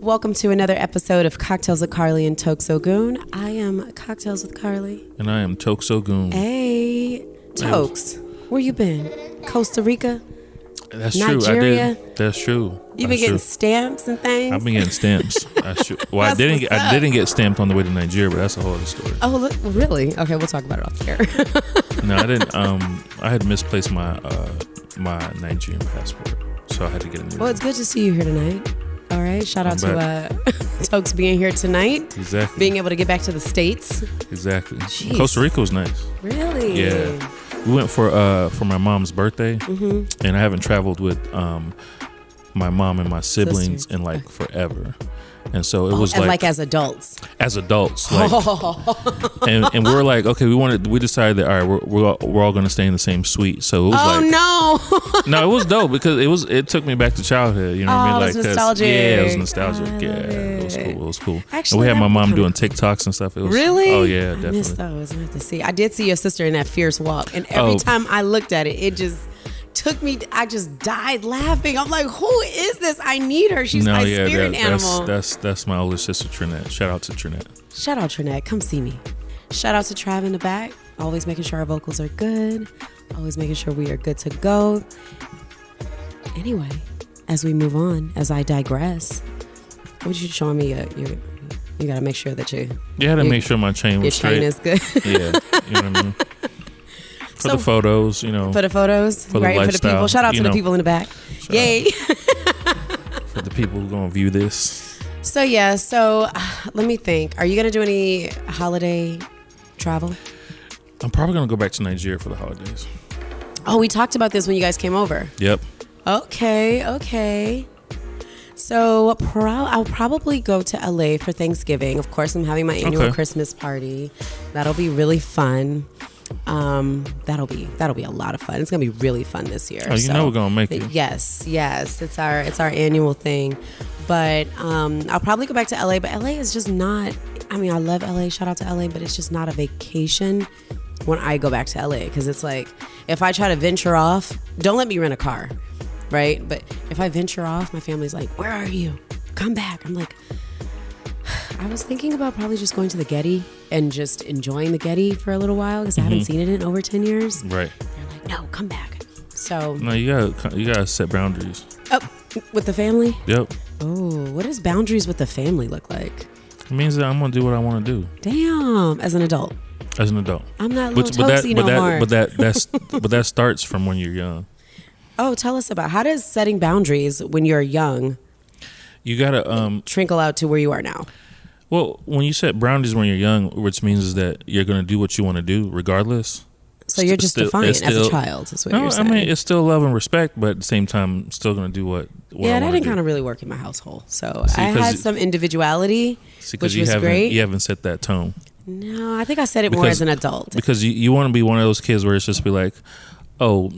Welcome to another episode of Cocktails with Carly and Tokes I am Cocktails with Carly. And I am Tokes Goon. Hey, Tokes, where you been? Costa Rica? That's Nigeria? true. I did. That's true. You've been That's getting true. stamps and things? I've been getting stamps. I should, well, I didn't. Get, I didn't get stamped on the way to Nigeria, but that's a whole other story. oh, look, really? Okay, we'll talk about it off the air. No, I didn't. Um, I had misplaced my uh my Nigerian passport, so I had to get a new. well, it's good to see you here tonight. All right, shout out I'm to uh, Tokes being here tonight, exactly. being able to get back to the states. exactly. Jeez. Costa Rica was nice. Really? Yeah. We went for uh for my mom's birthday, Mm-hmm. and I haven't traveled with um my mom and my siblings Sisters. in like forever. And so it Oh, was and like, like, as adults. as adults, like, and, and we're like, okay, we wanted, we decided that all right, we're we're all, we're all going to stay in the same suite. So it was like Oh like, no! no, it was dope because it was it took me back to childhood. You know what I Oh, mean? it was 'cause- nostalgic. Yeah, it was nostalgic. I yeah, it was cool. it. Was cool. Actually, and we had my mom doing TikToks and stuff. It was Really? Oh yeah, I missed definitely. those. I have to see. I did see your sister in that fierce walk, and every Oh. time I looked at it, it just took me. I just died laughing. I'm like, who is this? I need her. She's no, my yeah, spirit that, animal. that's that's that's my older sister Trinette. Shout out to Trinette. Shout out Trinette. Come see me. Shout out to Trav in the back. Always making sure our vocals are good. Always making sure we are good to go. Anyway, as we move on, as I digress, what you showing me? Uh, you you got to make sure that you, You had to make sure my chain your was straight. Your chain is good. yeah, you know what I mean. For So- the photos, you know, for the photos, the right? For the people. Shout out to you the people in the back. Shout Yay. for the people who are gonna view this. So yeah, so uh, let me think. Are you gonna do any holiday travel? I'm probably gonna go back to Nigeria for the holidays. Oh, we talked about this when you guys came over. Yep. Okay, okay. So pro- I'll probably go to LA for Thanksgiving. Of course, I'm having my annual Okay. Christmas party. That'll be really fun. Um, that'll be that'll be a lot of fun. It's gonna be really fun this year. Oh, you know we're gonna make it. Yes, yes. It's our it's our annual thing. But um, I'll probably go back to LA. But LA is just not. I mean, I love LA. Shout out to LA, but it's just not a vacation when I go back to LA because it's like if I try to venture off, don't let me rent a car, right? But if I venture off, my family's like, "Where are you? Come back." I'm like, I was thinking about probably just going to the Getty and just enjoying the Getty for a little while because I haven't mm-hmm. seen it in over ten years. Right. They're like, "No, come back." So, No, you gotta you gotta set boundaries. oh, with the family. Yep. Oh, what does boundaries with the family look like? It means that I'm gonna do what I want to do Damn, as an adult, as an adult. I'm not little but that, but no that, more. but that, that's, but that starts from when you're young. oh, tell us about how does setting boundaries when you're young You gotta, um, trickle out to where you are now? well, when you set boundaries when you're young, which means is that you're gonna do what you want to do regardless. So you're just Still- defiant it's as a child. Is what No, you're I mean it's still love and respect, but at the same time, I'm still gonna do what. what yeah, I that didn't kind of really work in my household. So See, I had some individuality, See, which you was great. You haven't set that tone No, I think I said it more as an adult. because you, you want to be one of those kids where it's just be like, oh,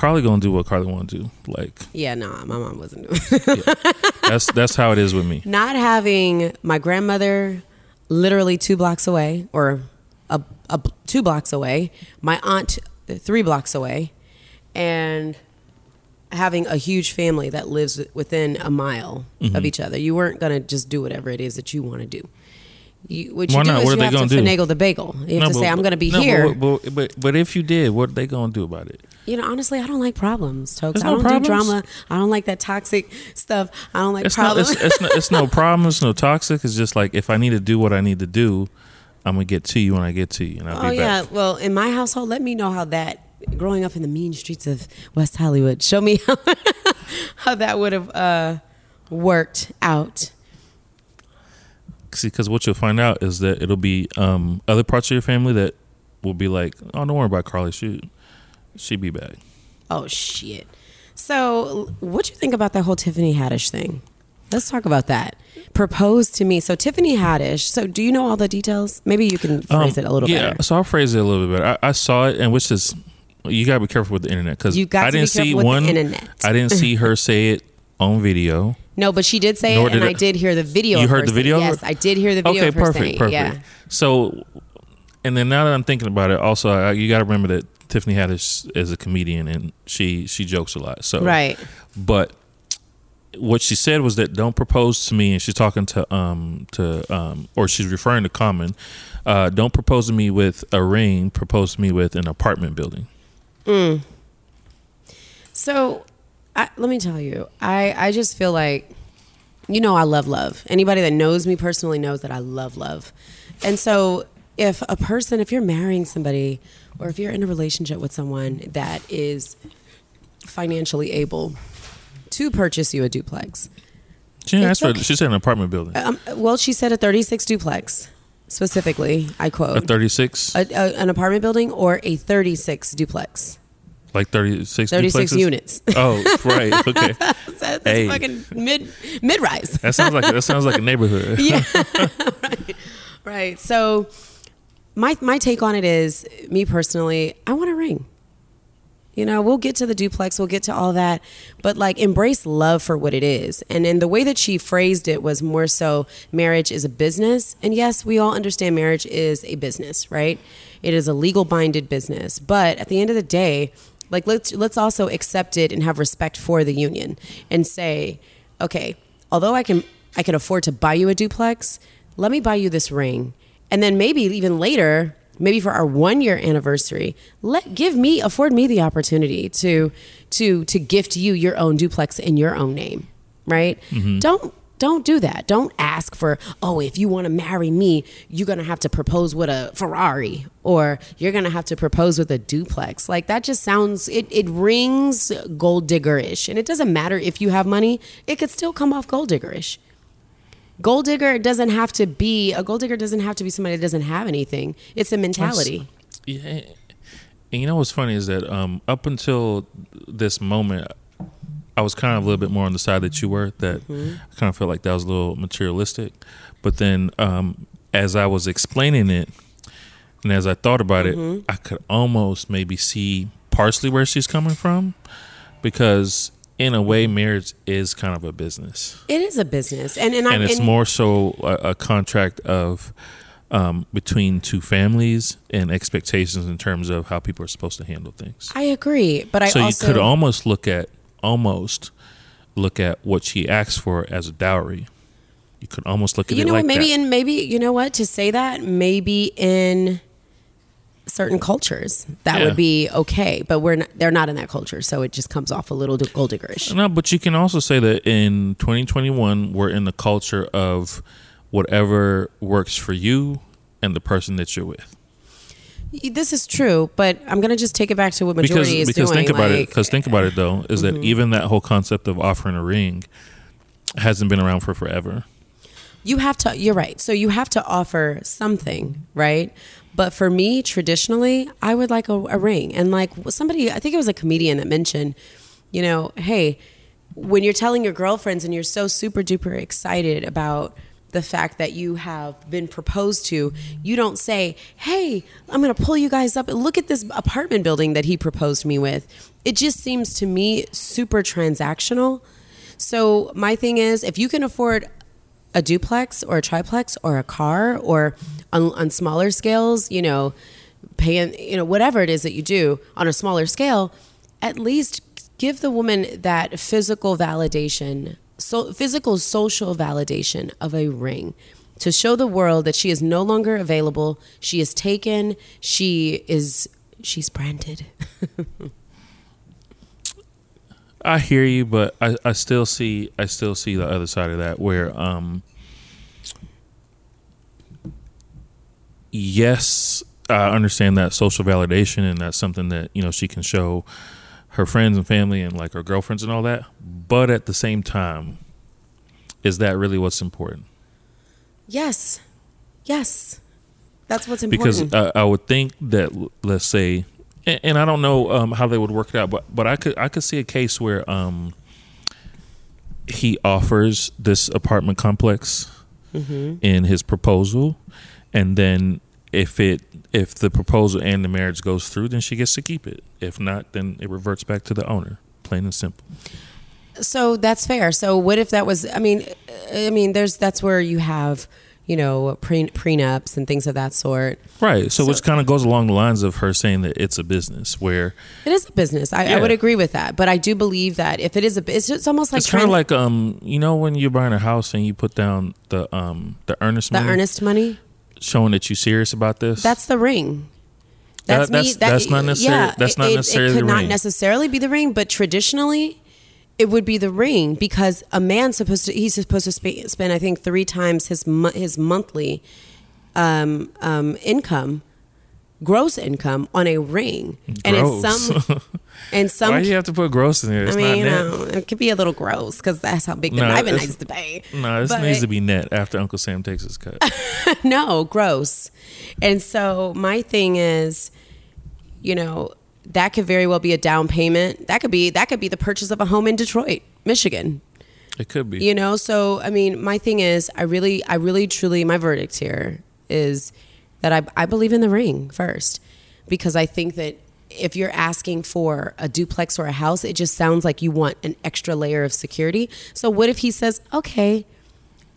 Carly gonna do what Carly want to do. Like Yeah, nah, my mom wasn't doing. that's that's how it is with me. Not having my grandmother literally two blocks away, or a, a two blocks away, my aunt three blocks away, and having a huge family that lives within a mile Mm-hmm. of each other. You weren't gonna just do whatever it is that you want to do. You, what you Why do not? is What are you they have gonna to do? finagle the bagel. You have to but- say, "I'm gonna be no, here." But, but, but if you did, what are they gonna do about it? You know, honestly, I don't like problems, Tokes. I don't problems. do drama. I don't like that toxic stuff. I don't like It's no, problems. it's, it's, no, it's no problem. It's no toxic. It's just like if I need to do what I need to do, I'm gonna get to you when I get to you, and I'll oh be yeah. back. Well, in my household, let me know how that growing up in the mean streets of West Hollywood. Show me how, how that would have uh, worked out. See, because what you'll find out is that it'll be um, other parts of your family that will be like, "Oh, don't worry about Carly. She she be back." Oh shit. So, what do you think about that whole Tiffany Haddish thing? Let's talk about that. Proposed to me. So Tiffany Haddish. So do you know all the details? Maybe you can phrase Um, it a little yeah, better. so I'll phrase it a little bit better. I, I saw it, and which is you gotta be careful with the internet because You got I didn't see careful with the one. internet. I didn't see her say it on video. No, but she did say Nor it, and did I I- did hear the video. You of heard her the video Yes. I did hear the video Okay, of her perfect, perfect. Yeah. So, and then now that I'm thinking about it, also I, you got to remember that Tiffany Haddish is a comedian and she she jokes a lot. So Right. but what she said was that don't propose to me, and she's talking to um to um or she's referring to Common. Uh, don't propose to me with a ring. Propose to me with an apartment building. So, I, let me tell you, I I just feel like, you know, I love love. Anybody that knows me personally knows that I love love, and so if a person, if you're marrying somebody, or if you're in a relationship with someone that is financially able to purchase you a duplex, She didn't ask for. okay. She said an apartment building. um, well, she said a 36 duplex specifically. I quote. thirty six, A, a, an apartment building or a 36 duplex, like thirty six. 36 units. Oh, right. Okay. That's Hey. fucking mid mid rise. That sounds like that sounds like a neighborhood. yeah. right. right. So my my take on it is me personally, I want a ring. You know, we'll get to the duplex, we'll get to all that, but like embrace love for what it is. And then the way that she phrased it was more so marriage is a business. And yes, we all understand marriage is a business, right? It is a legal binded business. But at the end of the day, like let's let's also accept it and have respect for the union and say, okay, although I can I can afford to buy you a duplex, let me buy you this ring. And then maybe even later, maybe for our one year anniversary, let give me afford me the opportunity to to to gift you your own duplex in your own name, right? Mm-hmm. Don't don't do that. Don't ask for, oh, if you want to marry me, you're going to have to propose with a Ferrari or you're going to have to propose with a duplex. Like that just sounds, it, it rings gold digger-ish. And it doesn't matter if you have money, it could still come off gold digger-ish. Gold digger doesn't have to be, a gold digger doesn't have to be somebody that doesn't have anything. It's a mentality. Yeah. And you know what's funny is that um, up until this moment, I was kind of a little bit more on the side that you were. That Mm-hmm. I kind of felt like that was a little materialistic. But then, um, as I was explaining it, and as I thought about Mm-hmm. it, I could almost maybe see partially where she's coming from, because in a way, marriage is kind of a business It is a business. And, and, I, and it's and- more so a, a contract of um, between two families and expectations in terms of how people are supposed to handle things. I agree. But I so also. you could almost look at almost look at what she asked for as a dowry. You could almost look at you it know like maybe that. in maybe you know what to say that maybe in certain cultures that Yeah. would be okay but we're not, they're not in that culture so it just comes off a little gold diggerish no, but you can also say that in 2021 we're in the culture of whatever works for you and the person that you're with. this is true but i'm gonna just take it back to what because majority is because doing think about it because think about it though is that mm-hmm. even that whole concept of offering a ring hasn't been around for forever you have to you're right so you have to offer something right but for me traditionally i would like a, a ring. And like somebody i think it was a comedian that mentioned you know hey when you're telling your girlfriends and you're so super duper excited about the fact that you have been proposed to you don't say hey i'm going to pull you guys up. And look at this apartment building that he proposed me with. It just seems to me super transactional. So my thing is if you can afford a duplex or a triplex or a car or on, on smaller scales, you know, paying, you know, whatever it is that you do on a smaller scale, at least give the woman that physical validation, so physical social validation of a ring to show the world that she is no longer available, she is taken, she is she's branded. i hear you but i, I still see i still see the other side of that where um yes i understand that social validation and that's something that you know she can show her friends and family and like her girlfriends and all that but at the same time is that really what's important yes. Yes. That's what's important. because I, I would think that let's say and, and I don't know um, how they would work it out but but I could I could see a case where um he offers this apartment complex Mm-hmm. in his proposal and then if it if the proposal and the marriage goes through then she gets to keep it if not then it reverts back to the owner plain and simple So that's fair. So what if that was? I mean, I mean, there's that's where you have, you know, pre- prenups and things of that sort. Right. So, So- which kind of goes along the lines of her saying that it's a business where It is a business. I, I would agree with that, but I do believe that if it is a, it's, it's almost like it's kind of like um you know when you're buying a house and you put down the um the earnest money. the money, earnest money. showing that you're serious about this. That's the ring. That- That's me. that's- That, that's not necessarily- that's not it, necessarily It could not ring. necessarily be the ring, but traditionally, it would be the ring because a man's supposed to he's supposed to sp- spend I think three times his mo- his monthly um, um, income, gross income on a ring, and it's some and some. Why do you have to put gross in there? It's I mean, you not net. know, it could be a little gross because that's how big the No, diamond needs to be. No, this But- needs to be net after Uncle Sam takes his cut. no, gross. And so my thing is, you know, that could very well be a down payment. That could be that could be the purchase of a home in Detroit, Michigan. It could be. You know, so I mean, my thing is, I really, I really, truly, my verdict here is that I, I believe in the ring first, because I think that if you're asking for a duplex or a house, it just sounds like you want an extra layer of security. So what if he says, okay,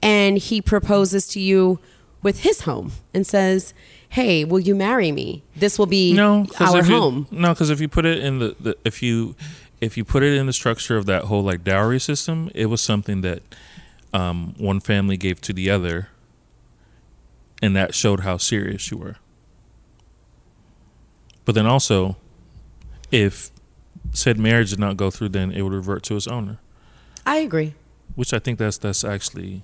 and he proposes to you with his home and says, hey, will you marry me? This will be no, our if you- home. no, because if you put it in the, the if you if you put it in the structure of that whole like dowry system, it was something that um, one family gave to the other, and that showed how serious you were. But then also, if said marriage did not go through, then it would revert to its owner. I agree. which I think that's that's actually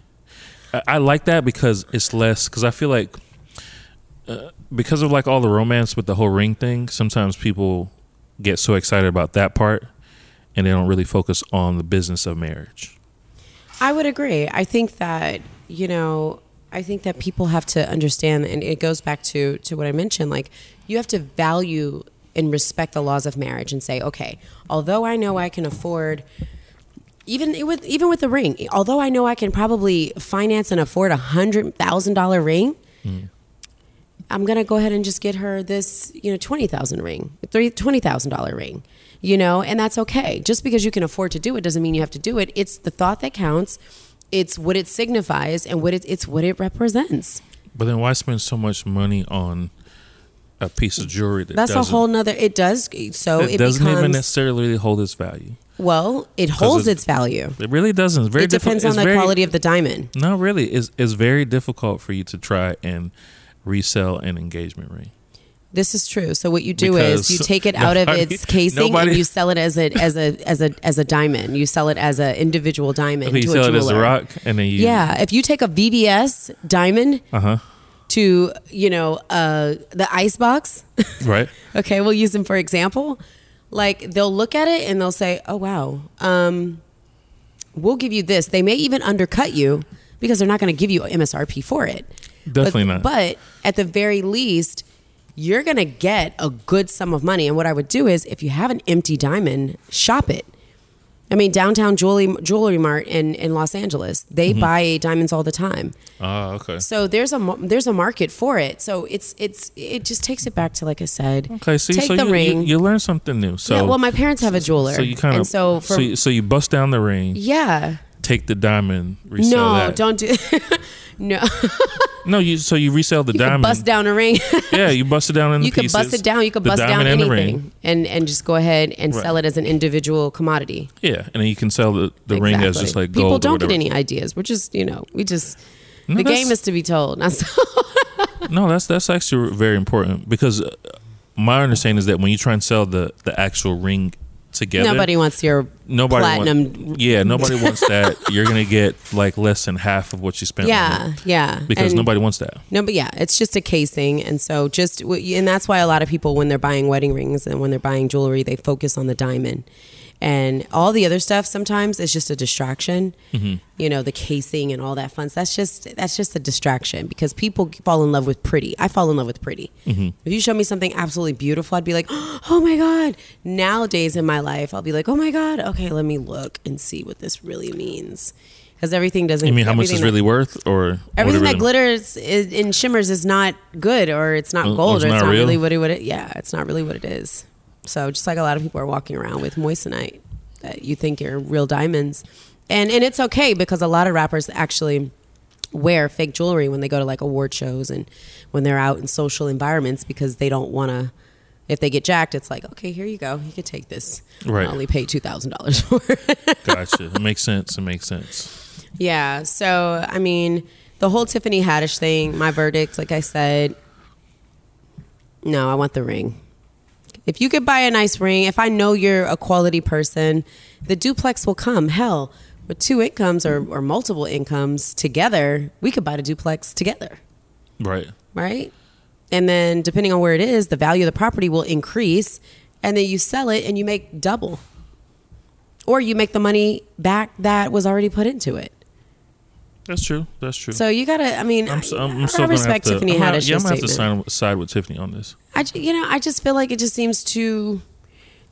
I, I like that because it's less because I feel like uh, because of like all the romance with the whole ring thing, sometimes people get so excited about that part and they don't really focus on the business of marriage. I would agree. I think that you know, I think that people have to understand, and it goes back to to what I mentioned. Like, you have to value and respect the laws of marriage, and say, okay, although I know I can afford. Even with even with the ring, although I know I can probably finance and afford a hundred thousand dollar ring, I'm gonna go ahead and just get her this, you know, twenty thousand ring, three twenty thousand dollar ring, you know, and that's okay. Just because you can afford to do it doesn't mean you have to do it. It's the thought that counts. It's what it signifies and what it, it's what it represents. But then why spend so much money on a piece of jewelry that That's a whole nother. It does so that it doesn't even becomes necessarily hold its value. well. It holds it- its value. It really doesn't. It's very It depends diffi- on the very- quality of the diamond. No, really, it's it's very difficult for you to try and resell an engagement ring. This is true. So what you do is you take it out of its casing nobody- and you sell it as a as a as a as a diamond. You sell it as an individual diamond Okay, you to sell a it as a rock, and then you Yeah, if you take a VVS diamond uh huh, to you know uh, the Icebox, right. okay, we'll use them for example. Like they'll look at it and they'll say, "Oh wow, um, we'll give you this." They may even undercut you because they're not going to give you MSRP for it. Definitely but, not. But at the very least, you're going to get a good sum of money. And what I would do is, if you have an empty diamond, shop it. I mean, downtown jewelry jewelry mart in, in Los Angeles, they Mm-hmm. buy diamonds all the time. Oh, okay. So there's a there's a market for it. So it's it's it just takes it back to like I said. Okay, see, take so the you, ring. you you learn something new. So yeah, well, my parents have a jeweler, so you kind of and so for so you, so you bust down the ring, yeah. Take the diamond, resell No, that. don't do. no, No, you so you resell the you diamond. could bust down a ring. Yeah, you bust it down in you could pieces. bust it down. You could bust down anything, ring. and and just go ahead and Right. sell it as an individual commodity. Yeah, and then you can sell the, the ring as just like people gold. don't get any ideas. We're just you know we just No, the game is to be told. No, that's that's actually very important because my understanding is that when you try and sell the the actual ring together, Nobody wants your nobody want- platinum. yeah, nobody wants that. You're gonna get like less than half of what you spent. yeah, yeah. because And- nobody wants that. No, but yeah, it's just a casing, and so just and that's why a lot of people when they're buying wedding rings and when they're buying jewelry, they focus on the diamond, and all the other stuff sometimes is just a distraction. Mm-hmm. You know, the casing and all that fun. That's just that's just a distraction because people fall in love with pretty. I fall in love with pretty. Mm-hmm. If you show me something absolutely beautiful, I'd be like, oh my god. Nowadays in my life, I'll be like, oh my god. Okay, let me look and see what this really means. Because everything doesn't. You mean how much everything is that- really worth, or Everything that glitters is, and shimmers is not good, or it's not Oh, gold, it's or it's not not real? really what it, what it. Yeah, it's not really what it is. So just like a lot of people are walking around with moissanite that you think are real diamonds, and and it's okay because a lot of rappers actually wear fake jewelry when they go to like award shows and when they're out in social environments because they don't want to. If they get jacked, it's like, okay, here you go. You can take this. Right. I only pay two thousand dollars for it. Gotcha. it makes sense. It makes sense. Yeah. So, I mean, the whole Tiffany Haddish thing, my verdict, like I said, no, I want the ring. If you could buy a nice ring, if I know you're a quality person, the duplex will come. Hell, with two incomes or, or multiple incomes together, we could buy the duplex together, Right. right? And then, depending on where it is, the value of the property will increase, and then you sell it and you make double. Or you make the money back that was already put into it. That's true. That's true. So you gotta. I mean, I'm, so, I'm, I'm I respect to. Tiffany Haddish's yeah, I'm gonna have to side, side with Tiffany on this. I, you know, I just feel like it just seems too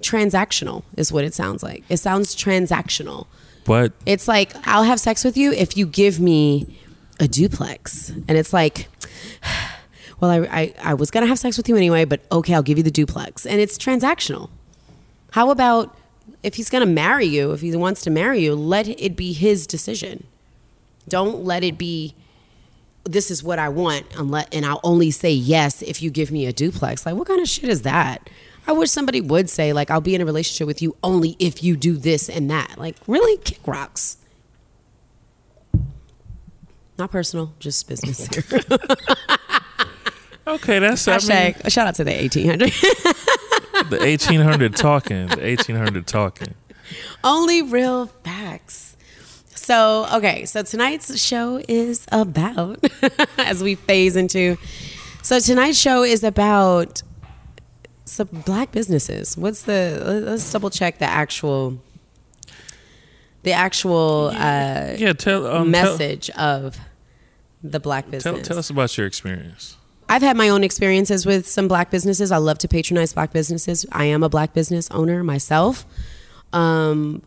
transactional. Is what it sounds like. It sounds transactional. But It's like I'll have sex with you if you give me a duplex, and it's like. Well, I, I, I was gonna have sex with you anyway, but okay, I'll give you the duplex, and it's transactional. How about if he's gonna marry you, if he wants to marry you, let it be his decision. Don't let it be this is what I want unless and I'll only say yes if you give me a duplex. Like what kind of shit is that? I wish somebody would say like I'll be in a relationship with you only if you do this and that. Like really kick rocks. Not personal, just business here. okay, that's I mean, Hashtag shout out to the 1800. the 1800 talking. The 1800 talking. Only real facts. So, okay, so tonight's show is about, as we phase into, so tonight's show is about some black businesses. What's the, let's double check the actual, the actual uh, Yeah, tell um, tell- message of the black business. Tell, tell us about your experience. I've had my own experiences with some black businesses. I love to patronize black businesses. I am a black business owner myself. Um,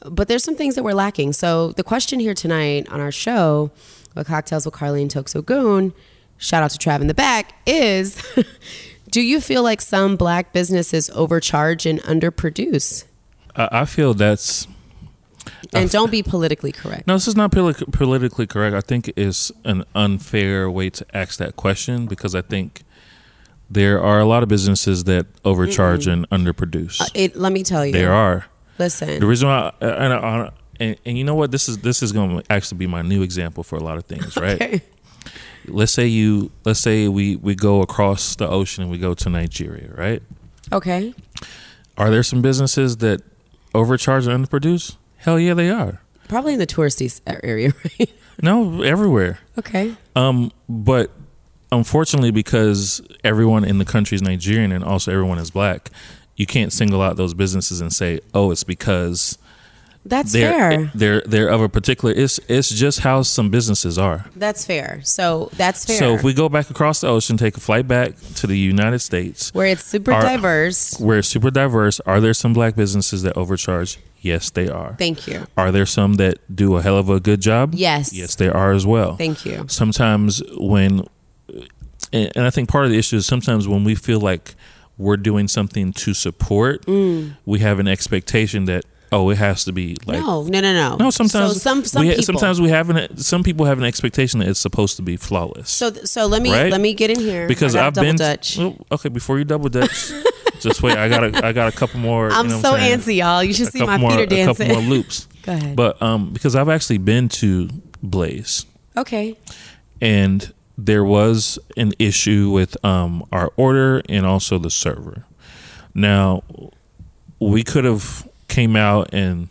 but there's some things that we're lacking. So the question here tonight on our show, with Cocktails with Carly and Tokes Goon, shout out to Trav in the back, is do you feel like some black businesses overcharge and underproduce? I, I feel that's And don't be politically correct. no. This is not poli- politically correct. I think it's an unfair way to ask that question because I think there are a lot of businesses that overcharge and underproduce. Uh, It, let me tell you. there are. The reason why, uh, and, uh, and, and, and you know what, this is this is going to actually be my new example for a lot of things, right? Okay. Let's say you, let's say we we go across the ocean and we go to Nigeria, right? Okay. Are there some businesses that overcharge and underproduce? Hell yeah, they are. Probably in the touristy uh, area, right? No, everywhere. Okay. Um, but unfortunately, because everyone in the country is Nigerian and also everyone is black, you can't single out those businesses and say, "Oh, it's because That's they're fair. they're they're of a particular." It's it's just how some businesses are. That's fair. So that's fair. So if we go back across the ocean, take a flight back to the United States, where it's super Are- diverse. Where it's super diverse. Are there some black businesses that overcharge? Yes, they are. Thank you. Are there some that do a hell of a good job? Yes. Yes, they are as well. Thank you. sometimes when and and i think part of the issue is sometimes when we feel like we're doing something to support Mm. we have an expectation that oh it has to be like no, no, no, no. no sometimes so some some we, people. sometimes we have an some people have an expectation that it's supposed to be flawless so so let me Right? let me get in here because i've been Dutch. okay before you double dutch just wait i got a i got a couple more I'm you know so saying? antsy, y'all. You should a see my more, feet are a couple dancing. more loops Go ahead. but um because i've actually been to blaze okay. and there was an issue with um, our order and also the server. Now, we could have came out and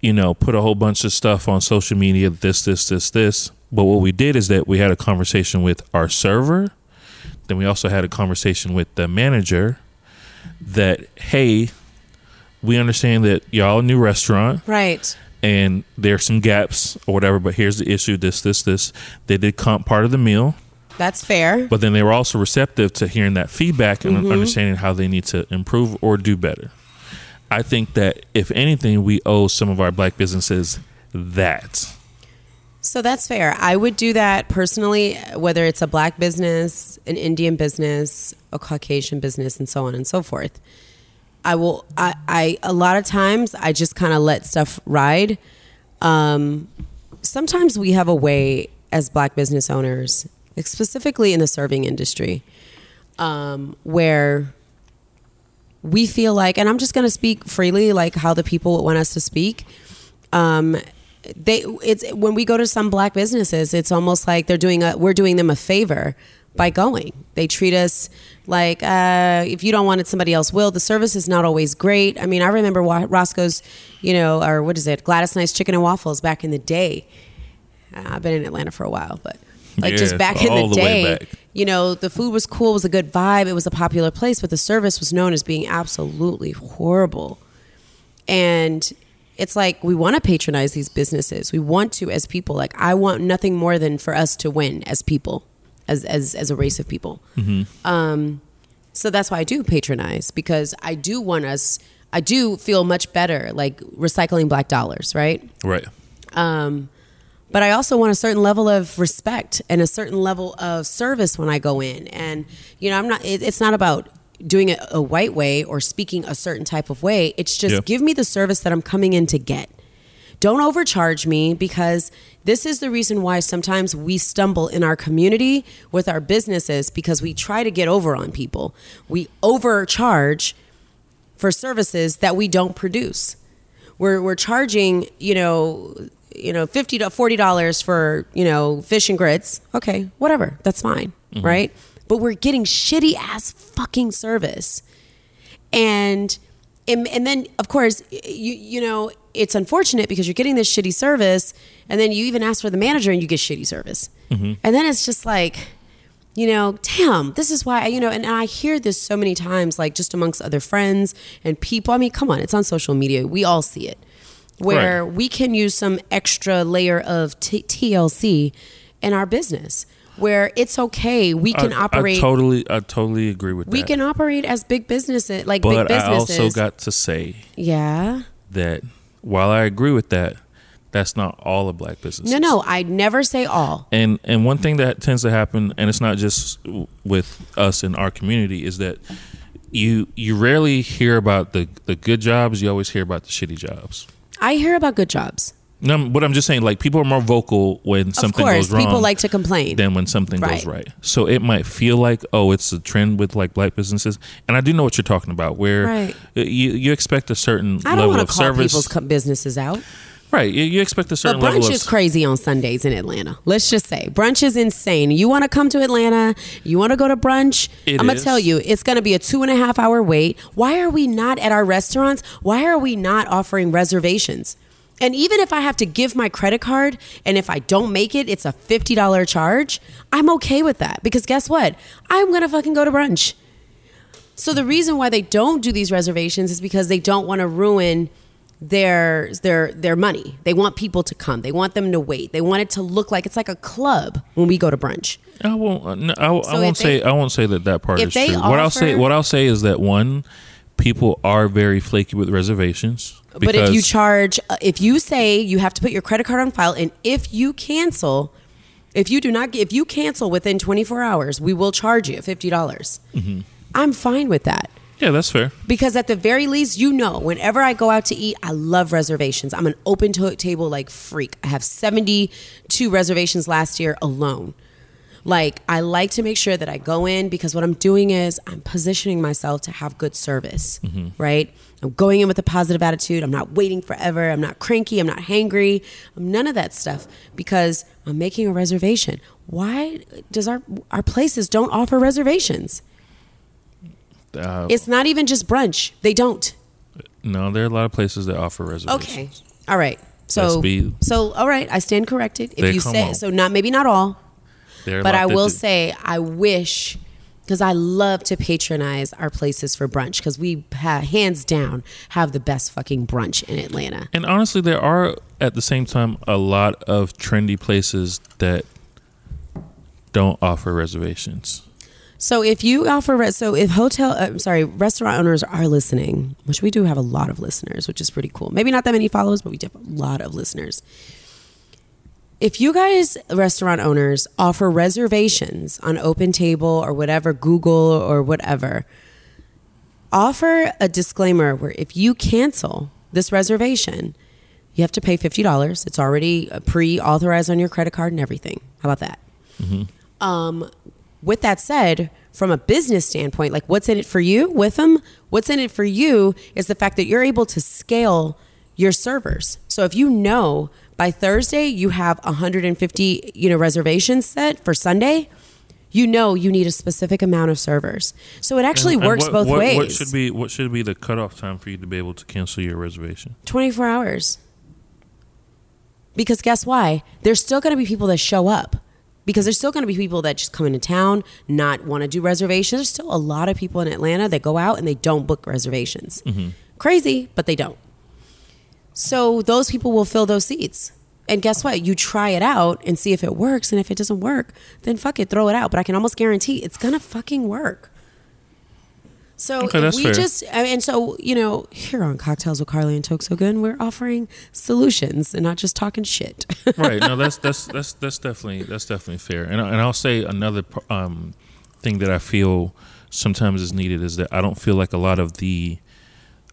you know put a whole bunch of stuff on social media. This, this, this, this. But what we did is that we had a conversation with our server. Then we also had a conversation with the manager. That hey, we understand that y'all a new restaurant Right. And there's some gaps or whatever. But here's the issue: this, this, this. They did comp part of the meal, That's fair. but then they were also receptive to hearing that feedback and Mm-hmm. understanding how they need to improve or do better. I think that if anything, we owe some of our black businesses that. So that's fair. I would do that personally, whether it's a black business, an Indian business, a Caucasian business, and so on and so forth. I will. I. I a lot of times I just kind of let stuff ride. Um, sometimes we have a way as black business owners, specifically in the serving industry, um, where we feel like, and I'm just going to speak freely, like how the people want us to speak. Um, they, it's when we go to some black businesses, it's almost like they're doing a, we're doing them a favor by going. They treat us like uh, if you don't want it, somebody else will. The service is not always great. I mean, I remember Roscoe's, you know, or what is it, Gladys Knight's Chicken and Waffles back in the day. Uh, I've been in Atlanta for a while, but like yeah, just back in the, the day, you know, the food was cool, it was a good vibe, it was a popular place, but the service was known as being absolutely horrible. And it's like we want to patronize these businesses. We want to as people. Like I want nothing more than for us to win as people as as as a race of people. Mm-hmm. Um, so that's why I do patronize because I do want us. I do feel much better, like recycling black dollars, right? Right. Um, but I also want a certain level of respect and a certain level of service when I go in. And you know, I'm not. It, it's not about doing it a white way or speaking a certain type of way. It's just give me the service that I'm coming in to get. Don't overcharge me because this is the reason why sometimes we stumble in our community with our businesses because we try to get over on people. We overcharge for services that we don't produce. We're, we're charging, you know, you know, fifty to forty dollars for, you know, fish and grits. Okay, whatever. That's fine. Mm-hmm. Right? But we're getting shitty ass fucking service. And and, and then of course you you know it's unfortunate because you're getting this shitty service and then you even ask for the manager and you get shitty service. Mm-hmm. and then it's just like you know damn this is why you know and, and i hear this so many times like just amongst other friends and people. I mean come on it's on social media. We all see it. Where right. we can use some extra layer of t- tlc in our business where it's okay. We can I, operate. I totally, I totally agree with we that. We can operate as big businesses, like but big businesses. I also got to say, yeah, that while I agree with that, that's not all of black businesses. No, no, I never say all. And and one thing that tends to happen, and it's not just with us in our community, is that you you rarely hear about the the good jobs. You always hear about the shitty jobs. I hear about good jobs. No, but I'm just saying, like people are more vocal when something course, goes wrong. People like to complain than when something right. goes right. So it might feel like, oh, it's a trend with like black businesses, and I do know what you're talking about, where right. you you expect a certain I don't level of call service. People's businesses out. Right, you, you expect a certain but brunch is crazy on Sundays in Atlanta. Let's just say brunch is insane. You want to come to Atlanta? You want to go to brunch? It I'm gonna tell you, it's gonna be a two and a half hour wait. Why are we not at our restaurants? Why are we not offering reservations? And even if I have to give my credit card and if I don't make it, it's a $50 charge, I'm okay with that because guess what? I'm going to fucking go to brunch. So the reason why they don't do these reservations is because they don't want to ruin their their their money. They want people to come. They want them to wait. They want it to look like it's like a club when we go to brunch. I won't. Uh, no, I, so I won't say. I won't say that that part is true. Offer, what I'll say. What I'll say is that one, people are very flaky with reservations. But if you charge, uh, if you say you have to put your credit card on file, and if you cancel, if you do not, if you cancel within 24 hours, we will charge you 50. dollars mm-hmm. I'm fine with that. Yeah, that's fair. Because at the very least, you know, whenever I go out to eat, I love reservations. I'm an open to- table like freak. I have 72 reservations last year alone. Like, I like to make sure that I go in because what I'm doing is I'm positioning myself to have good service, mm-hmm. right? I'm going in with a positive attitude. I'm not waiting forever. I'm not cranky. I'm not hangry. I'm none of that stuff because I'm making a reservation. Why does our our places don't offer reservations? Uh, it's not even just brunch. They don't. No, there are a lot of places that offer reservations. Okay. All right. So so all right, I stand corrected. If you say on. so not maybe not all. But I will say I wish because I love to patronize our places for brunch because we have, hands down have the best fucking brunch in Atlanta. And honestly, there are at the same time a lot of trendy places that don't offer reservations. So if you offer, so if hotel, uh, I'm sorry, restaurant owners are listening, which we do have a lot of listeners, which is pretty cool. Maybe not that many followers, but we do have a lot of listeners if you guys restaurant owners offer reservations on OpenTable or whatever google or whatever offer a disclaimer where if you cancel this reservation You have to pay fifty dollars. It's already uh, pre-authorized on your credit card and everything. How about that? Um, with that said, from a business standpoint, like what's in it for you with them? What's in it for you is the fact that you're able to scale your servers. So if you know by Thursday you have 150, you know, reservations set for Sunday, you know you need a specific amount of servers. So it actually And- and works what- both what, ways. What should be what should be the cutoff time for you to be able to cancel your reservation? 24 hours. Because guess why? There's still going to be people that show up. Because there's still going to be people that just come into town, not want to do reservations. There's still a lot of people in Atlanta that go out and they don't book reservations. Mm-hmm. Crazy, but they don't. So those people will fill those seats. And guess what? You try it out and see if it works. And if it doesn't work, then fuck it, throw it out. But I can almost guarantee it's going to fucking work. So Okay, we fair. just I mean, and so you know here on Cocktails with Carly and Toke So Good, we're offering solutions and not just talking shit. right. No, that's that's that's that's definitely that's definitely fair. And and I'll say another um, thing that I feel sometimes is needed is that I don't feel like a lot of the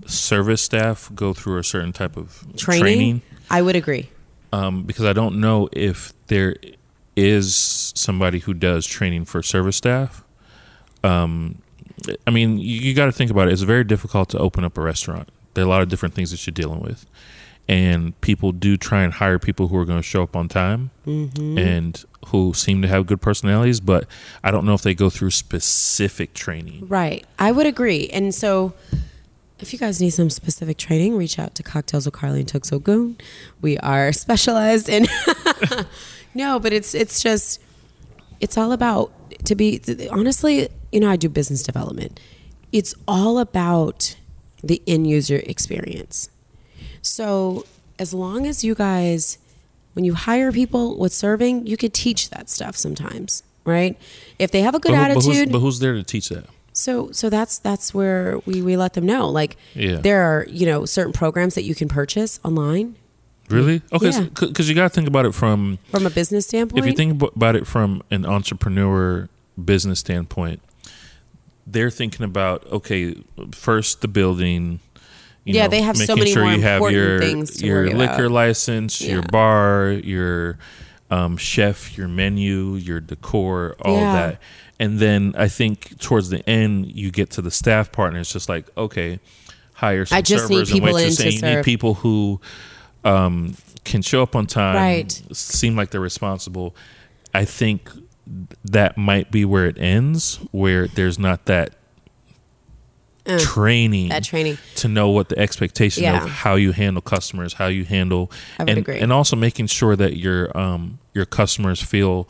service staff go through a certain type of training, training I would agree. um, because I don't know if there is somebody who does training for service staff. Um, I mean, you, you got to think about it. It's very difficult to open up a restaurant. There are a lot of different things that you're dealing with, and people do try and hire people who are going to show up on time Mm-hmm. and who seem to have good personalities. But I don't know if they go through specific training. Right. I would agree. And so if you guys need some specific training, reach out to Cocktails with Carly and Goon. We are specialized in No, but it's it's just it's all about to be honestly, you know, I do business development. It's all about the end user experience. So, as long as you guys when you hire people with serving, you could teach that stuff sometimes, right? If they have a good But, who- but attitude, who's, but who's there to teach that? So so that's that's where we, we let them know. Like Yeah. there are, you know, certain programs that you can purchase online Really? Okay, Yeah. because you got to think about it from from a business standpoint. if you think about it from an entrepreneur business standpoint, they're thinking about okay, first the building. you Yeah, know, they have so many sure more you have important your things to your liquor about. license, your bar, your um, chef, your menu, your decor, all Yeah. that. And then I think towards the end, you get to the staff partner. It's just like okay, hire some I just need servers and people in waitresses. to and you need serve. people who um, can show up on time, Right. seem like they're responsible. I think that might be where it ends, where there's not that Uh, training that training. to know what the expectation Yeah. of how you handle customers, how you handle, I would and agree. and also making sure that your um your customers feel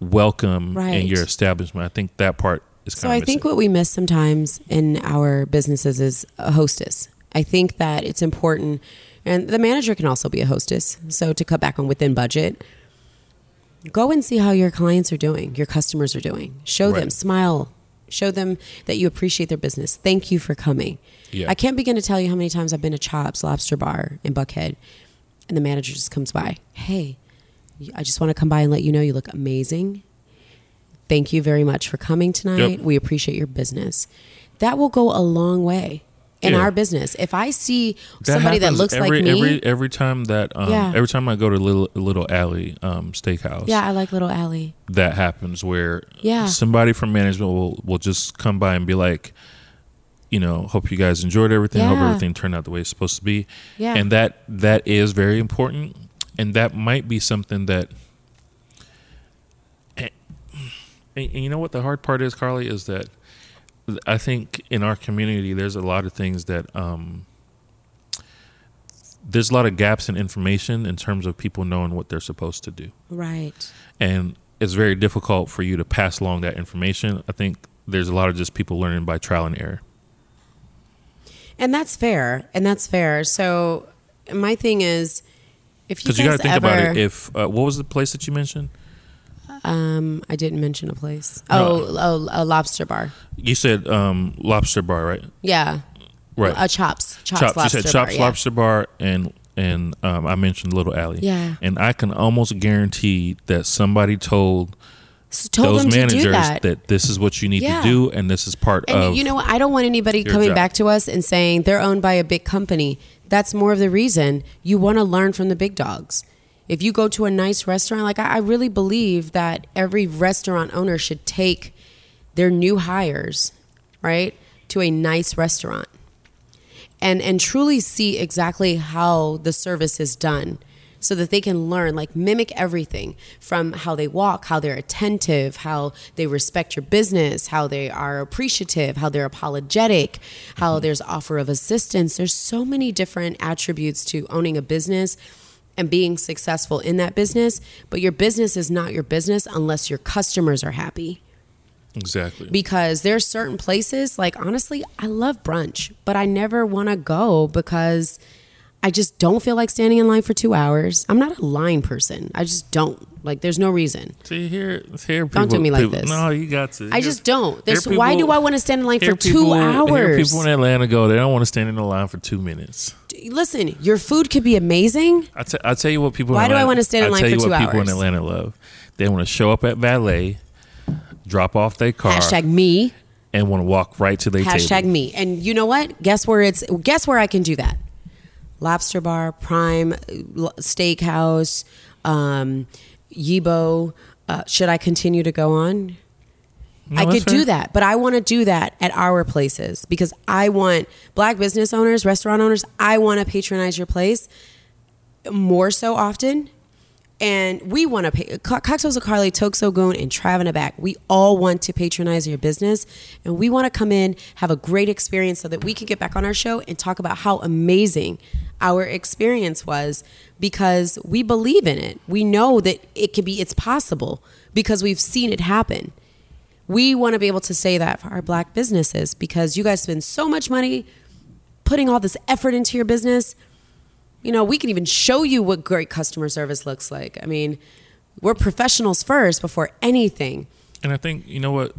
welcome in your establishment. I think that part is kind So of I think what we miss sometimes in our businesses is a hostess. I think that it's important, and the manager can also be a hostess. So to cut back on within budget, go and see how your clients are doing, your customers are doing. Show them, smile, show them that you appreciate their business. Thank you for coming. Yeah. I can't begin to tell you how many times I've been to Chops Lobster Bar in Buckhead, and the manager just comes by. Hey, I just want to come by and let you know you look amazing. Thank you very much for coming tonight. Yep. We appreciate your business. That will go a long way in Yeah. our business. If I see that somebody that looks every, like me, every every time that um, Yeah. every time I go to little little alley um, steakhouse. yeah, I like Little Alley. that happens where Yeah. somebody from management will, will just come by and be like, you know, hope you guys enjoyed everything. Hope everything turned out the way it's supposed to be. Yeah. And that that is very important. And that might be something that and, and you know what the hard part is, Carly, is that I think in our community there's a lot of things that um there's a lot of gaps in information in terms of people knowing what they're supposed to do Right. and it's very difficult for you to pass along that information. I think there's a lot of just people learning by trial and error. And that's fair. And that's fair. So my thing is if you Because you got to think ever, about it. If uh, what was the place that you mentioned? um I didn't mention a place. No. Oh, oh, a lobster bar. You said um, Lobster Bar, right? Yeah. Right. A chops. Chops, Chops. lobster you said bar. Chops yeah. Lobster Bar, and and um, I mentioned Little Alley. Yeah. And I can almost guarantee that somebody told, told those managers do that. this is what you need Yeah. to do, and this is part And of. you know what? I don't want anybody coming job. back to us and saying they're owned by a big company. That's more of the reason you want to learn from the big dogs. If you go to a nice restaurant, like I really believe that every restaurant owner should take their new hires, right, to a nice restaurant and and truly see exactly how the service is done so that they can learn like mimic everything from how they walk how they're attentive how they respect your business how they are appreciative how they're apologetic how mm-hmm. there's offer of assistance. There's so many different attributes to owning a business and being successful in that business but your business is not your business unless your customers are happy. Exactly. because there's certain places like honestly i love brunch but i never want to go because i just don't feel like standing in line for two hours i'm not a line person i just don't like there's no reason See here, here people, Don't do me like people- this. No, you got to. i just don't there's here why do i want to stand in line for two people- hours people in Atlanta go. They don't want to stand in the line for two minutes. listen your food could be amazing I t- I tell you what people. Why in do I wanna stand in I line tell for you two what people in hours? Atlanta love. They want to show up at valet, drop off their car, hashtag me and want to walk right to their hashtag table. me and you know what guess where it's guess where i can do that lobster bar prime steakhouse um Yebo uh, should i continue to go on No, I could do that, but I want to do that at our places because I want black business owners, restaurant owners, I want to patronize your place more so often. And we want to pay Coxos Carly, Toxo Goon, and Travina back. We all want to patronize your business and we want to come in, have a great experience so that we can get back on our show and talk about how amazing our experience was because we believe in it. We know that it can be, it's possible because we've seen it happen we want to be able to say that for our black businesses because you guys spend so much money putting all this effort into your business. You know, we can even show you what great customer service looks like. I mean, we're professionals first before anything. And I think you know what.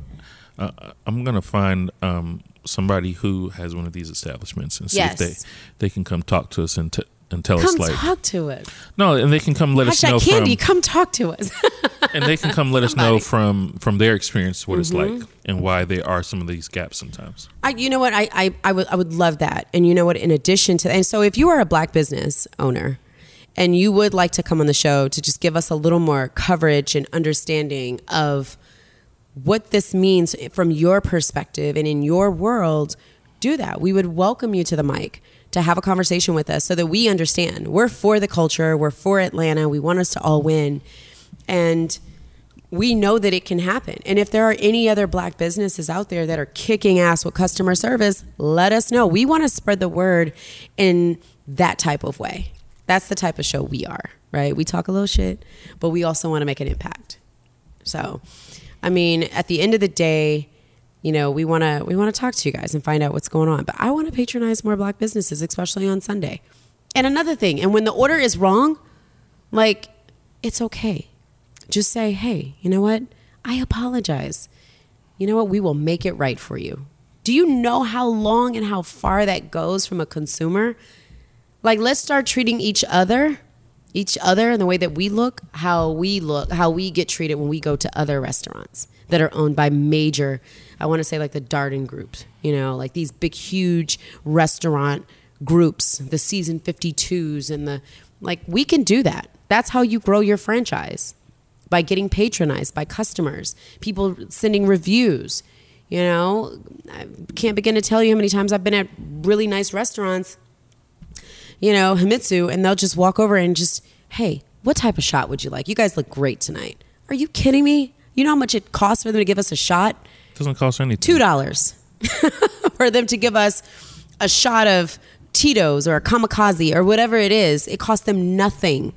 Uh, I'm gonna find um, somebody who has one of these establishments and see Yes. if they they can come talk to us and, t- and tell Come us like talk to us. no, and they can come let us know Hashtag Candy, from come talk to us. and they can come let us know from from their experience what it's Mm-hmm. like and why there are some of these gaps sometimes. I, you know what? I, I, I would I would love that. And you know what? In addition to and so if you are a black business owner and you would like to come on the show to just give us a little more coverage and understanding of what this means from your perspective and in your world, do that. We would welcome you to the mic to have a conversation with us so that we understand. We're for the culture, we're for Atlanta, we want us to all win. And we know that it can happen. And if there are any other black businesses out there that are kicking ass with customer service, let us know. We want to spread the word in that type of way. That's the type of show we are, right? We talk a little shit, but we also want to make an impact. So, I mean, at the end of the day, you know, we want to we want to talk to you guys and find out what's going on. But I want to patronize more black businesses, especially on Sunday. And another thing, and when the order is wrong, like it's okay just say, hey, you know what? I apologize. You know what? We will make it right for you. Do you know how long and how far that goes from a consumer? Like, let's start treating each other, each other in the way that we look, how we look, how we get treated when we go to other restaurants that are owned by major, I want to say like the Darden groups, you know, like these big, huge restaurant groups, the season 52s and the, like, we can do that. That's how you grow your franchise by getting patronized by customers, people sending reviews. You know, I can't begin to tell you how many times I've been at really nice restaurants, you know, Himitsu, and they'll just walk over and just, hey, what type of shot would you like? You guys look great tonight. Are you kidding me? You know how much it costs for them to give us a shot? doesn't cost anything. Two dollars for them to give us a shot of Tito's or a kamikaze or whatever it is. It costs them nothing.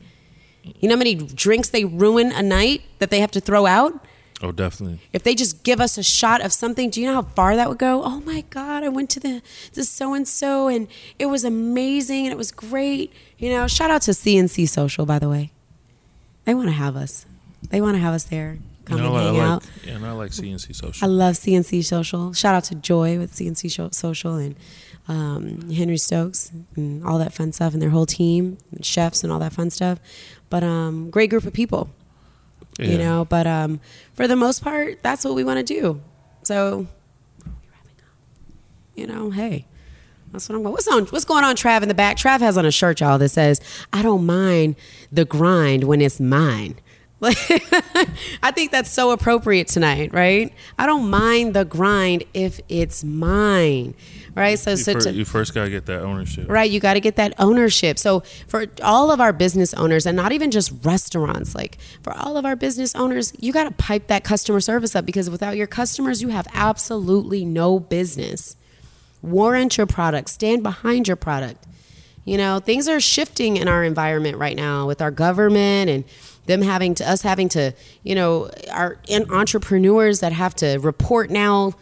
You know how many drinks they ruin a night that they have to throw out? Oh, definitely. If they just give us a shot of something, do you know how far that would go? Oh my God, I went to the the so and so and it was amazing and it was great. You know, shout out to CNC Social, by the way. They want to have us. They want to have us there. Come You know, and I hang like, out. yeah, and I like CNC Social. I love CNC Social. Shout out to Joy with CNC Social and um, Henry Stokes and all that fun stuff and their whole team, and chefs and all that fun stuff. But um, great group of people, you know. But um, for the most part, that's what we want to do. So, you know, hey, That's what I'm going. What's on? What's going on, Trav, in the back? Trav has on a shirt, y'all, that says, "I don't mind the grind when it's mine." Like, I think that's so appropriate tonight, right? I don't mind the grind if it's mine, right? So, You, so fir- to, you first gotta get that ownership. right you got to get that ownership so for all of our business owners and not even just restaurants like for all of our business owners you got to pipe that customer service up because without your customers you have absolutely no business warrant your product stand behind your product you know things are shifting in our environment right now with our government and them having to us having to you know our entrepreneurs that have to report now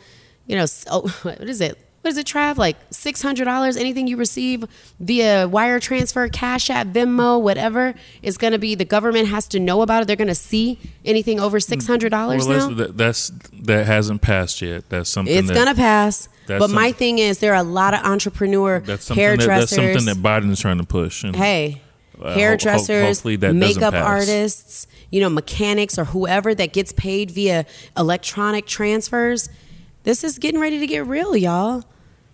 you know so, oh, what is it what is it trav like $600 anything you receive via wire transfer cash app venmo whatever is going to be the government has to know about it they're going to see anything over hmm. $600 Well, now that's, that, that's that hasn't passed yet. That's something. it's that, gonna pass. that's But my thing is, there are a lot of entrepreneur That's something that, that's hairdressers. something that Biden's trying to push. And hey, Uh, ho- ho- hairdressers, that doesn't makeup artists, you know, mechanics or whoever that gets paid via electronic transfers. This is getting ready to get real, y'all.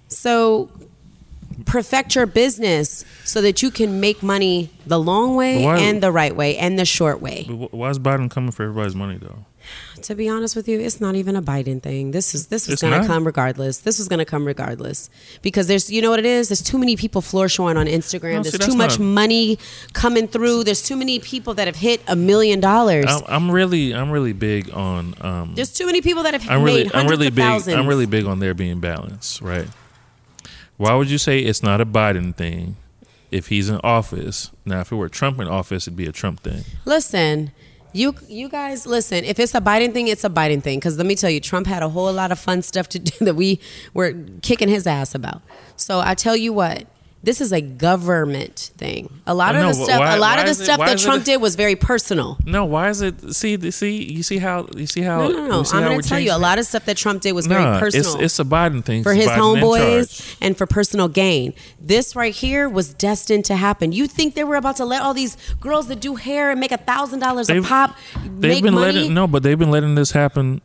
So perfect your business so that you can make money the long way why- and the right way and the short way. But why is Biden coming for everybody's money though? To be honest with you, it's not even a Biden thing. This is this was gonna come regardless. This was gonna come regardless because there's you know what it is. There's too many people floor showing on Instagram. No, there's that's too much money coming through. There's too many people that have hit a million dollars. I'm, I'm really, I'm really big on. Um, There's too many people that have I'm really, made I'm really of big. thousands. I'm really big on there being balance, right? Why would you say it's not a Biden thing if he's in office? Now, if it were Trump in office, it'd be a Trump thing. Listen, you you guys listen. If it's a Biden thing, it's a Biden thing. Because let me tell you, Trump had a whole lot of fun stuff to do that we were kicking his ass about. So I tell you what. This is a government thing. A lot of know, the stuff, why- a lot of the it- stuff it Trump a- did was very personal. No, why is it? See, see, you see how you see how. No, no, no. I'm going to tell you, a lot of stuff that Trump did was Nah, very personal It's, it's a Biden thing for his homeboys and for personal gain. This right here was destined to happen. You think they were about to let all these girls that do hair and make a thousand dollars a They've- pop They've been money? letting no, but they've been letting this happen.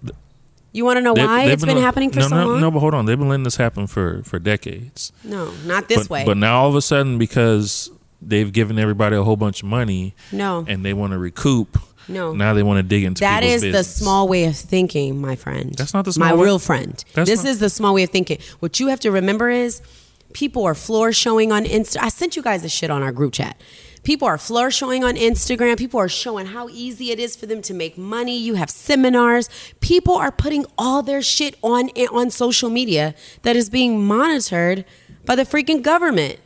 You want to know They- why it's been, let- happening for no, so no, long? No, but hold on, they've been letting this happen for for decades. No, not this but, way. But now all of a sudden, because they've given everybody a whole bunch of money, no, and they want to recoup. no. Now they want to dig into That is the small way of thinking, my friend. That's not the my small way- real friend. That's this not- is the small way of thinking. What you have to remember is people are floor showing on Insta. I sent you guys the shit on our group chat. People are floor showing on Instagram. People are showing how easy it is for them to make money. You have seminars. People are putting all their shit on on social media that is being monitored by the freaking government.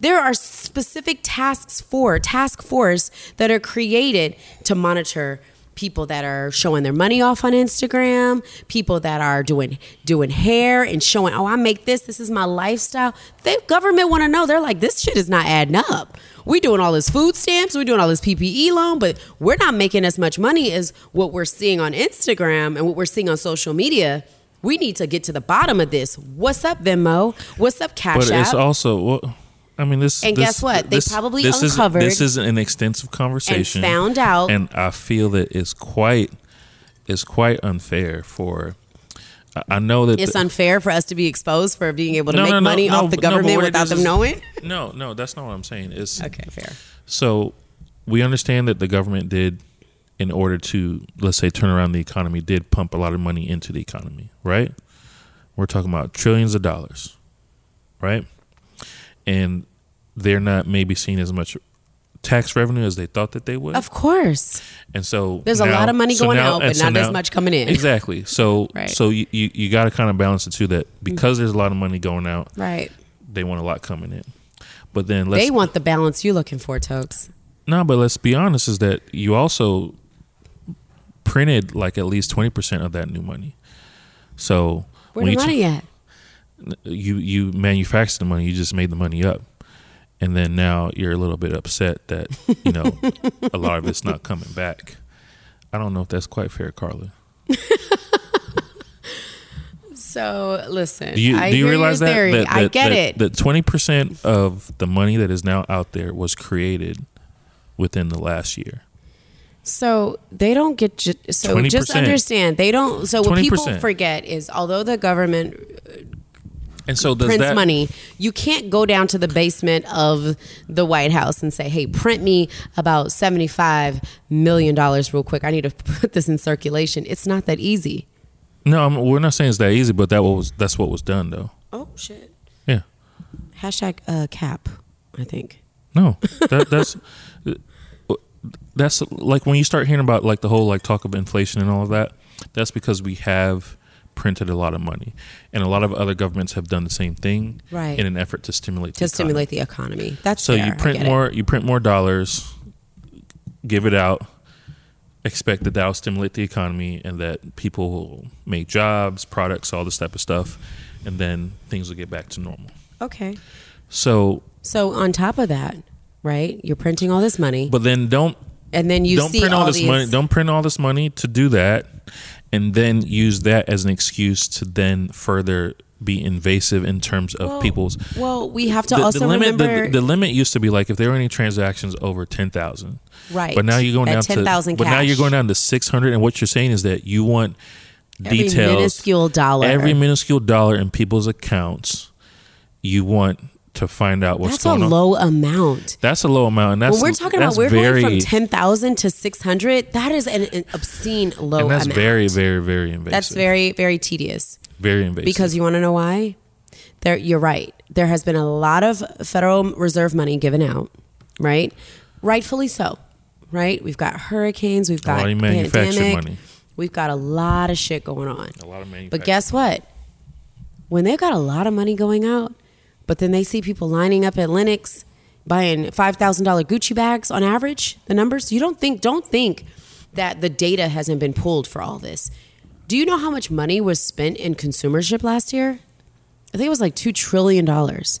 There are specific tasks for task force that are created to monitor people that are showing their money off on Instagram, people that are doing doing hair and showing, "Oh, I make this. This is my lifestyle." The government want to know. They're like, "This shit is not adding up. We doing all this food stamps, we doing all this PPE loan, but we're not making as much money as what we're seeing on Instagram and what we're seeing on social media." We need to get to the bottom of this. What's up, Venmo? What's up, Cash But App? it's also I mean this. And this- guess what? They this- probably this is- uncovered this is an extensive conversation found out- and I feel that it's quite it's quite unfair for. I- know that it's the- unfair for us to be exposed for being able to No, make no, no, money off the government without them is- knowing. no, no, that's not what I'm saying. It's Okay, fair. So we understand that the government did, in order to let's say turn around the economy, did pump a lot of money into the economy, right? We're talking about trillions of dollars, right? And they're not maybe seeing as much tax revenue as they thought that they would. Of course, And so There's a lot of money so going now- out, but so not as much coming in. Exactly. So Right. so you, you, you got to kind of balance the two that mm. because there's a lot of money going out, right? they want a lot coming in. But then let's They want the balance you're looking for, Tokes. No, but let's be honest, is that you also printed like at least twenty percent of that new money. So Where the money at? You you manufactured the money, you just made the money up, and then now you're a little bit upset that you know a lot of it's not coming back. I don't know if that's quite fair, Carla. So listen, Do you I do you realize your that, that, I get that- it. that twenty percent of the money that is now out there was created within the last year? So they don't get ju- so just 20%. understand they don't. So what people forget is although the government And so does prints that money. You can't go down to the basement of the White House and say, "Hey, print me about seventy-five million dollars real quick. I need to put this in circulation." It's not that easy. No, I'm, we're not saying it's that easy, but that was that's what was done though. Oh shit! Yeah. Hashtag uh, cap. I think. No, that, that's that's like when you start hearing about like the whole like talk of inflation and all of that. That's because we have printed a lot of money, and a lot of other governments have done the same thing, Right. in an effort to stimulate the To economy. stimulate the economy. That's So fair. you print get it. more, you print more dollars, give it out, expect that that'll stimulate the economy, and that people will make jobs, products, all this type of stuff, and then things will get back to normal. Okay. So, So on top of that, right? You're printing all this money, but then don't and then you don't print all all this these. money. Don't print all this money to do that, and then use that as an excuse to then further be invasive in terms of Well, people's. Well, we have to The, also the limit, remember. the, the limit used to be like if there were any transactions over ten thousand, right. But now you're going At down 10,000 to. But now you're going down to six hundred, and what you're saying is that you want Every details, minuscule dollar. every minuscule dollar in people's accounts. You want to find out what's That's a going on. low amount. That's a low amount, and that's when we're talking about we're very, going from ten thousand to six hundred, that is an, an obscene low amount. and that's amount. very, very, very invasive. That's very very tedious. very invasive. Because you want to know why? There, you're right. There has been a lot of Federal Reserve money given out, right? Rightfully so, right? We've got hurricanes, we've a got lot of manufactured pandemic, money, we've got a lot of shit going on. a lot of manufactured. But guess what? When they've got a lot of money going out, but then they see people lining up at Lenox buying five thousand dollar Gucci bags on average, the numbers, you don't think don't think that the data hasn't been pulled for all this. Do you know how much money was spent in consumership last year? I think it was like two trillion dollars.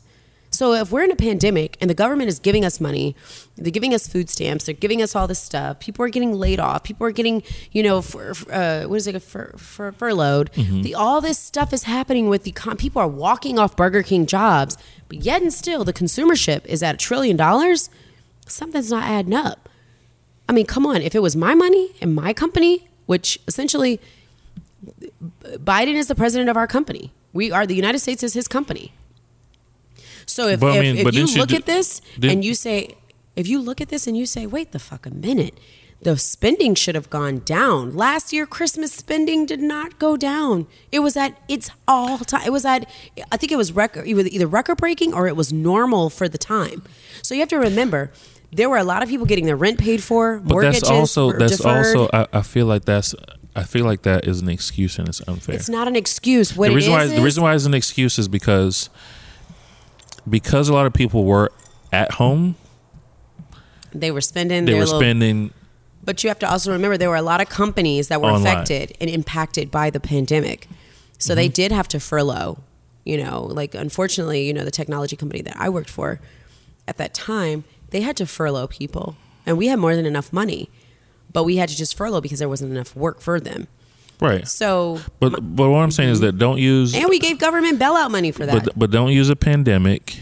So if we're in a pandemic and the government is giving us money, they're giving us food stamps, they're giving us all this stuff. People are getting laid off. People are getting, you know, for, uh, what is it, fur, fur, furloughed. The, all this stuff is happening with the people are walking off Burger King jobs, but yet and still the consumership is at a trillion dollars. Something's not adding up. I mean, come on. If it was my money and my company, which essentially Biden is the president of our company. We are the United States is his company. So if, But, I if, mean, if you look do- at this and you say, if you look at this and you say, wait the fuck a minute, the spending should have gone down. Last year, Christmas spending did not go down. It was at its all time. It was at, I think it was record, it was either record breaking or it was normal for the time. So you have to remember, there were a lot of people getting their rent paid for. but mortgages that's also that's deferred. also. I, I feel like that's. I feel like that is an excuse and it's unfair. It's not an excuse. What the reason is why is, the reason why it's an excuse is because because a lot of people were at home, they were spending they their were little, spending. But you have to also remember there were a lot of companies that were Online. affected and impacted by the pandemic. So they mhm. did have to furlough, you know, like unfortunately, you know, the technology company that I worked for at that time, they had to furlough people. And we had more than enough money, but we had to just furlough because there wasn't enough work for them. Right, So but but what I'm saying is that don't use and we gave government bailout money for that. but but don't use a pandemic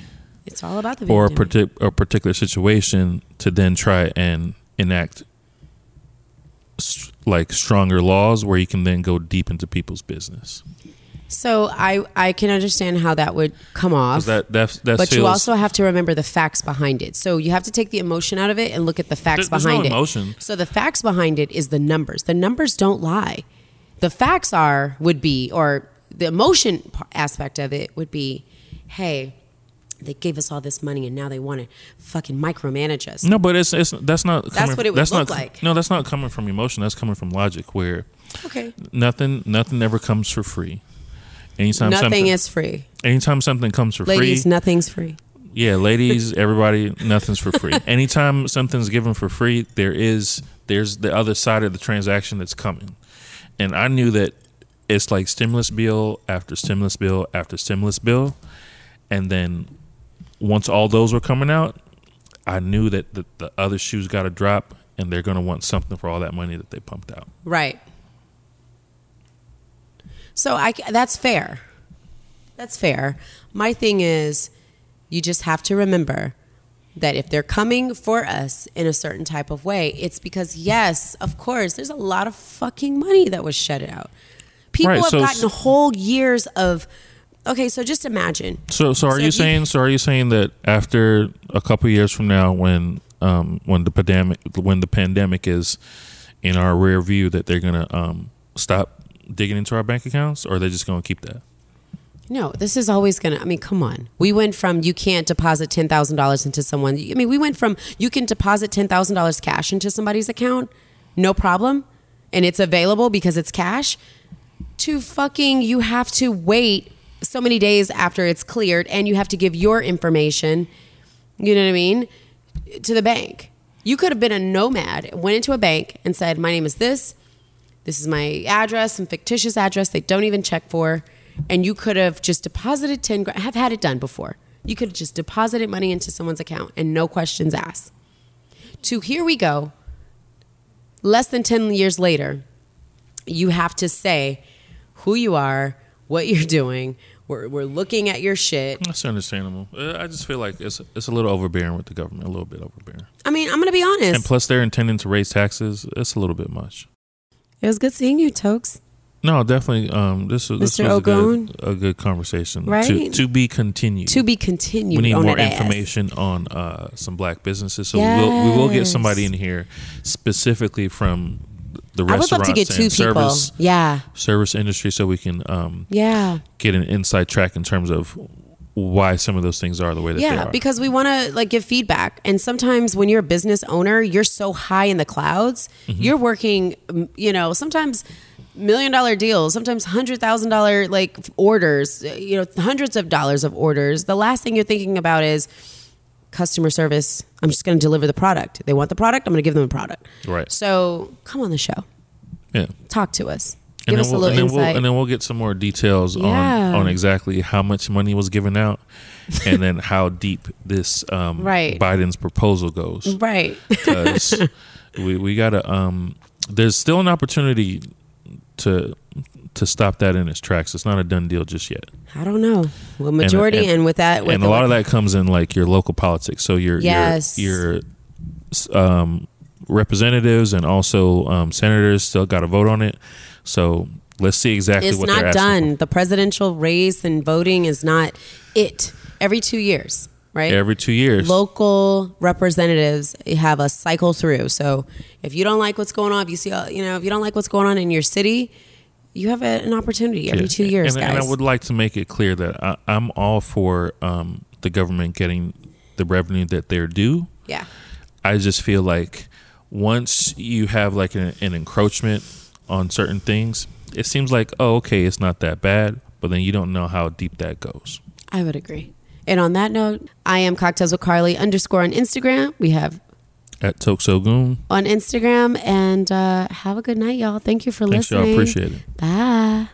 it's all about the or a, partic- a particular situation to then try and enact like stronger laws where you can then go deep into people's business. So I I can understand how that would come off. that that that but feels, you also have to remember the facts behind it. So you have to take the emotion out of it and look at the facts There- behind no it. emotion. So the facts behind it is the numbers. The numbers don't lie. The facts are would be or the emotion aspect of it would be, hey, they gave us all this money and now they want to fucking micromanage us. No, but it's it's that's not. Coming, what it would that's look not, like. No, that's not coming from emotion. That's coming from logic. Where Okay. nothing nothing ever comes for free. Anytime Nothing is free. anytime something comes for free. Ladies, free, nothing's free. yeah, ladies, everybody, nothing's for free. Anytime something's given for free, there is there's the other side of the transaction that's coming, and I knew that it's like stimulus bill after stimulus bill after stimulus bill, and then once all those were coming out, I knew that the, the other shoes got to drop, and they're gonna want something for all that money that they pumped out. Right. So I that's fair. That's fair. My thing is you just have to remember that if they're coming for us in a certain type of way, it's because yes, of course, there's a lot of fucking money that was shut out. People Right, have so- gotten whole years of okay, so just imagine. So, so are So you if you- saying? So, are you saying that after a couple years from now, when um when the pandemic when the pandemic is in our rear view, that they're gonna um stop digging into our bank accounts, or they're just gonna keep that? No, this is always going to, I mean, come on. We went from you can't deposit $10,000 into someone. I mean, we went from you can deposit $10,000 cash into somebody's account, no problem, and it's available because it's cash, to fucking you have to wait so many days after it's cleared and you have to give your information, you know what I mean, to the bank. You could have been a nomad, went into a bank and said, My name is this. This is my address, some fictitious address they don't even check for. And you could have just deposited 10 grand. I've had it done before. You could have just deposited money into someone's account and no questions asked. To here we go, less than 10 years later, you have to say who you are, what you're doing. We're, we're looking at your shit. That's understandable. Uh, I just feel like it's it's a little overbearing with the government, a little bit overbearing. I mean, I'm going to be honest. And plus, they're intending to raise taxes. It's a little bit much. it was good seeing you, Tokes. No, definitely. Um, this was this Mr. was a good, a good conversation. To, Right? to be continued. To be continued. we need more that ass. information on uh, some black businesses. So we will we will get somebody in here specifically from the I would love restaurants to get two people. service Yeah. service industry, so we can um, Yeah. get an inside track in terms of why some of those things are the way that they are. Yeah, because we want to like give feedback. And sometimes when you're a business owner, you're so high in the clouds. Mm-hmm. You're working, mm, you know, sometimes million dollar deals, sometimes hundred thousand dollar like orders, you know, hundreds of dollars of orders. The last thing you're thinking about is customer service. I'm just going to deliver the product. They want the product. I'm going to give them the product. Right. So come on the show. yeah. Talk to us. And Give then, us a we'll, little and, then insight. we'll, and then we'll get some more details Yeah. on on exactly how much money was given out, and then how deep this um, Right. Biden's proposal goes. right. because we we gotta um there's still an opportunity to to stop that in its tracks. It's not a done deal just yet, I don't know. Well, majority, and, and- with that, with and a lot of that comes in like your local politics. So your Yes. your your um, representatives and also um, senators still got to vote on it. So let's see exactly it's what not asking for. done. The presidential race and voting is not it. Every two years, right? every two years. Local representatives have a cycle through. So if you don't like what's going on, if you see, uh, you know, if you don't like what's going on in your city, you have a, an opportunity every Yeah. two years, and, guys. And I would like to make it clear that I, I'm all for um, the government getting the revenue that they're due. yeah, I just feel like once you have like an, an encroachment on certain things, it seems like oh okay, it's not that bad, but then you don't know how deep that goes. I would agree. And on that note, I am cocktails with Carly underscore on Instagram. We have At Toksogoon, on Instagram, and uh, have a good night, y'all. Thank you for thanks listening. y'all appreciate it. Bye.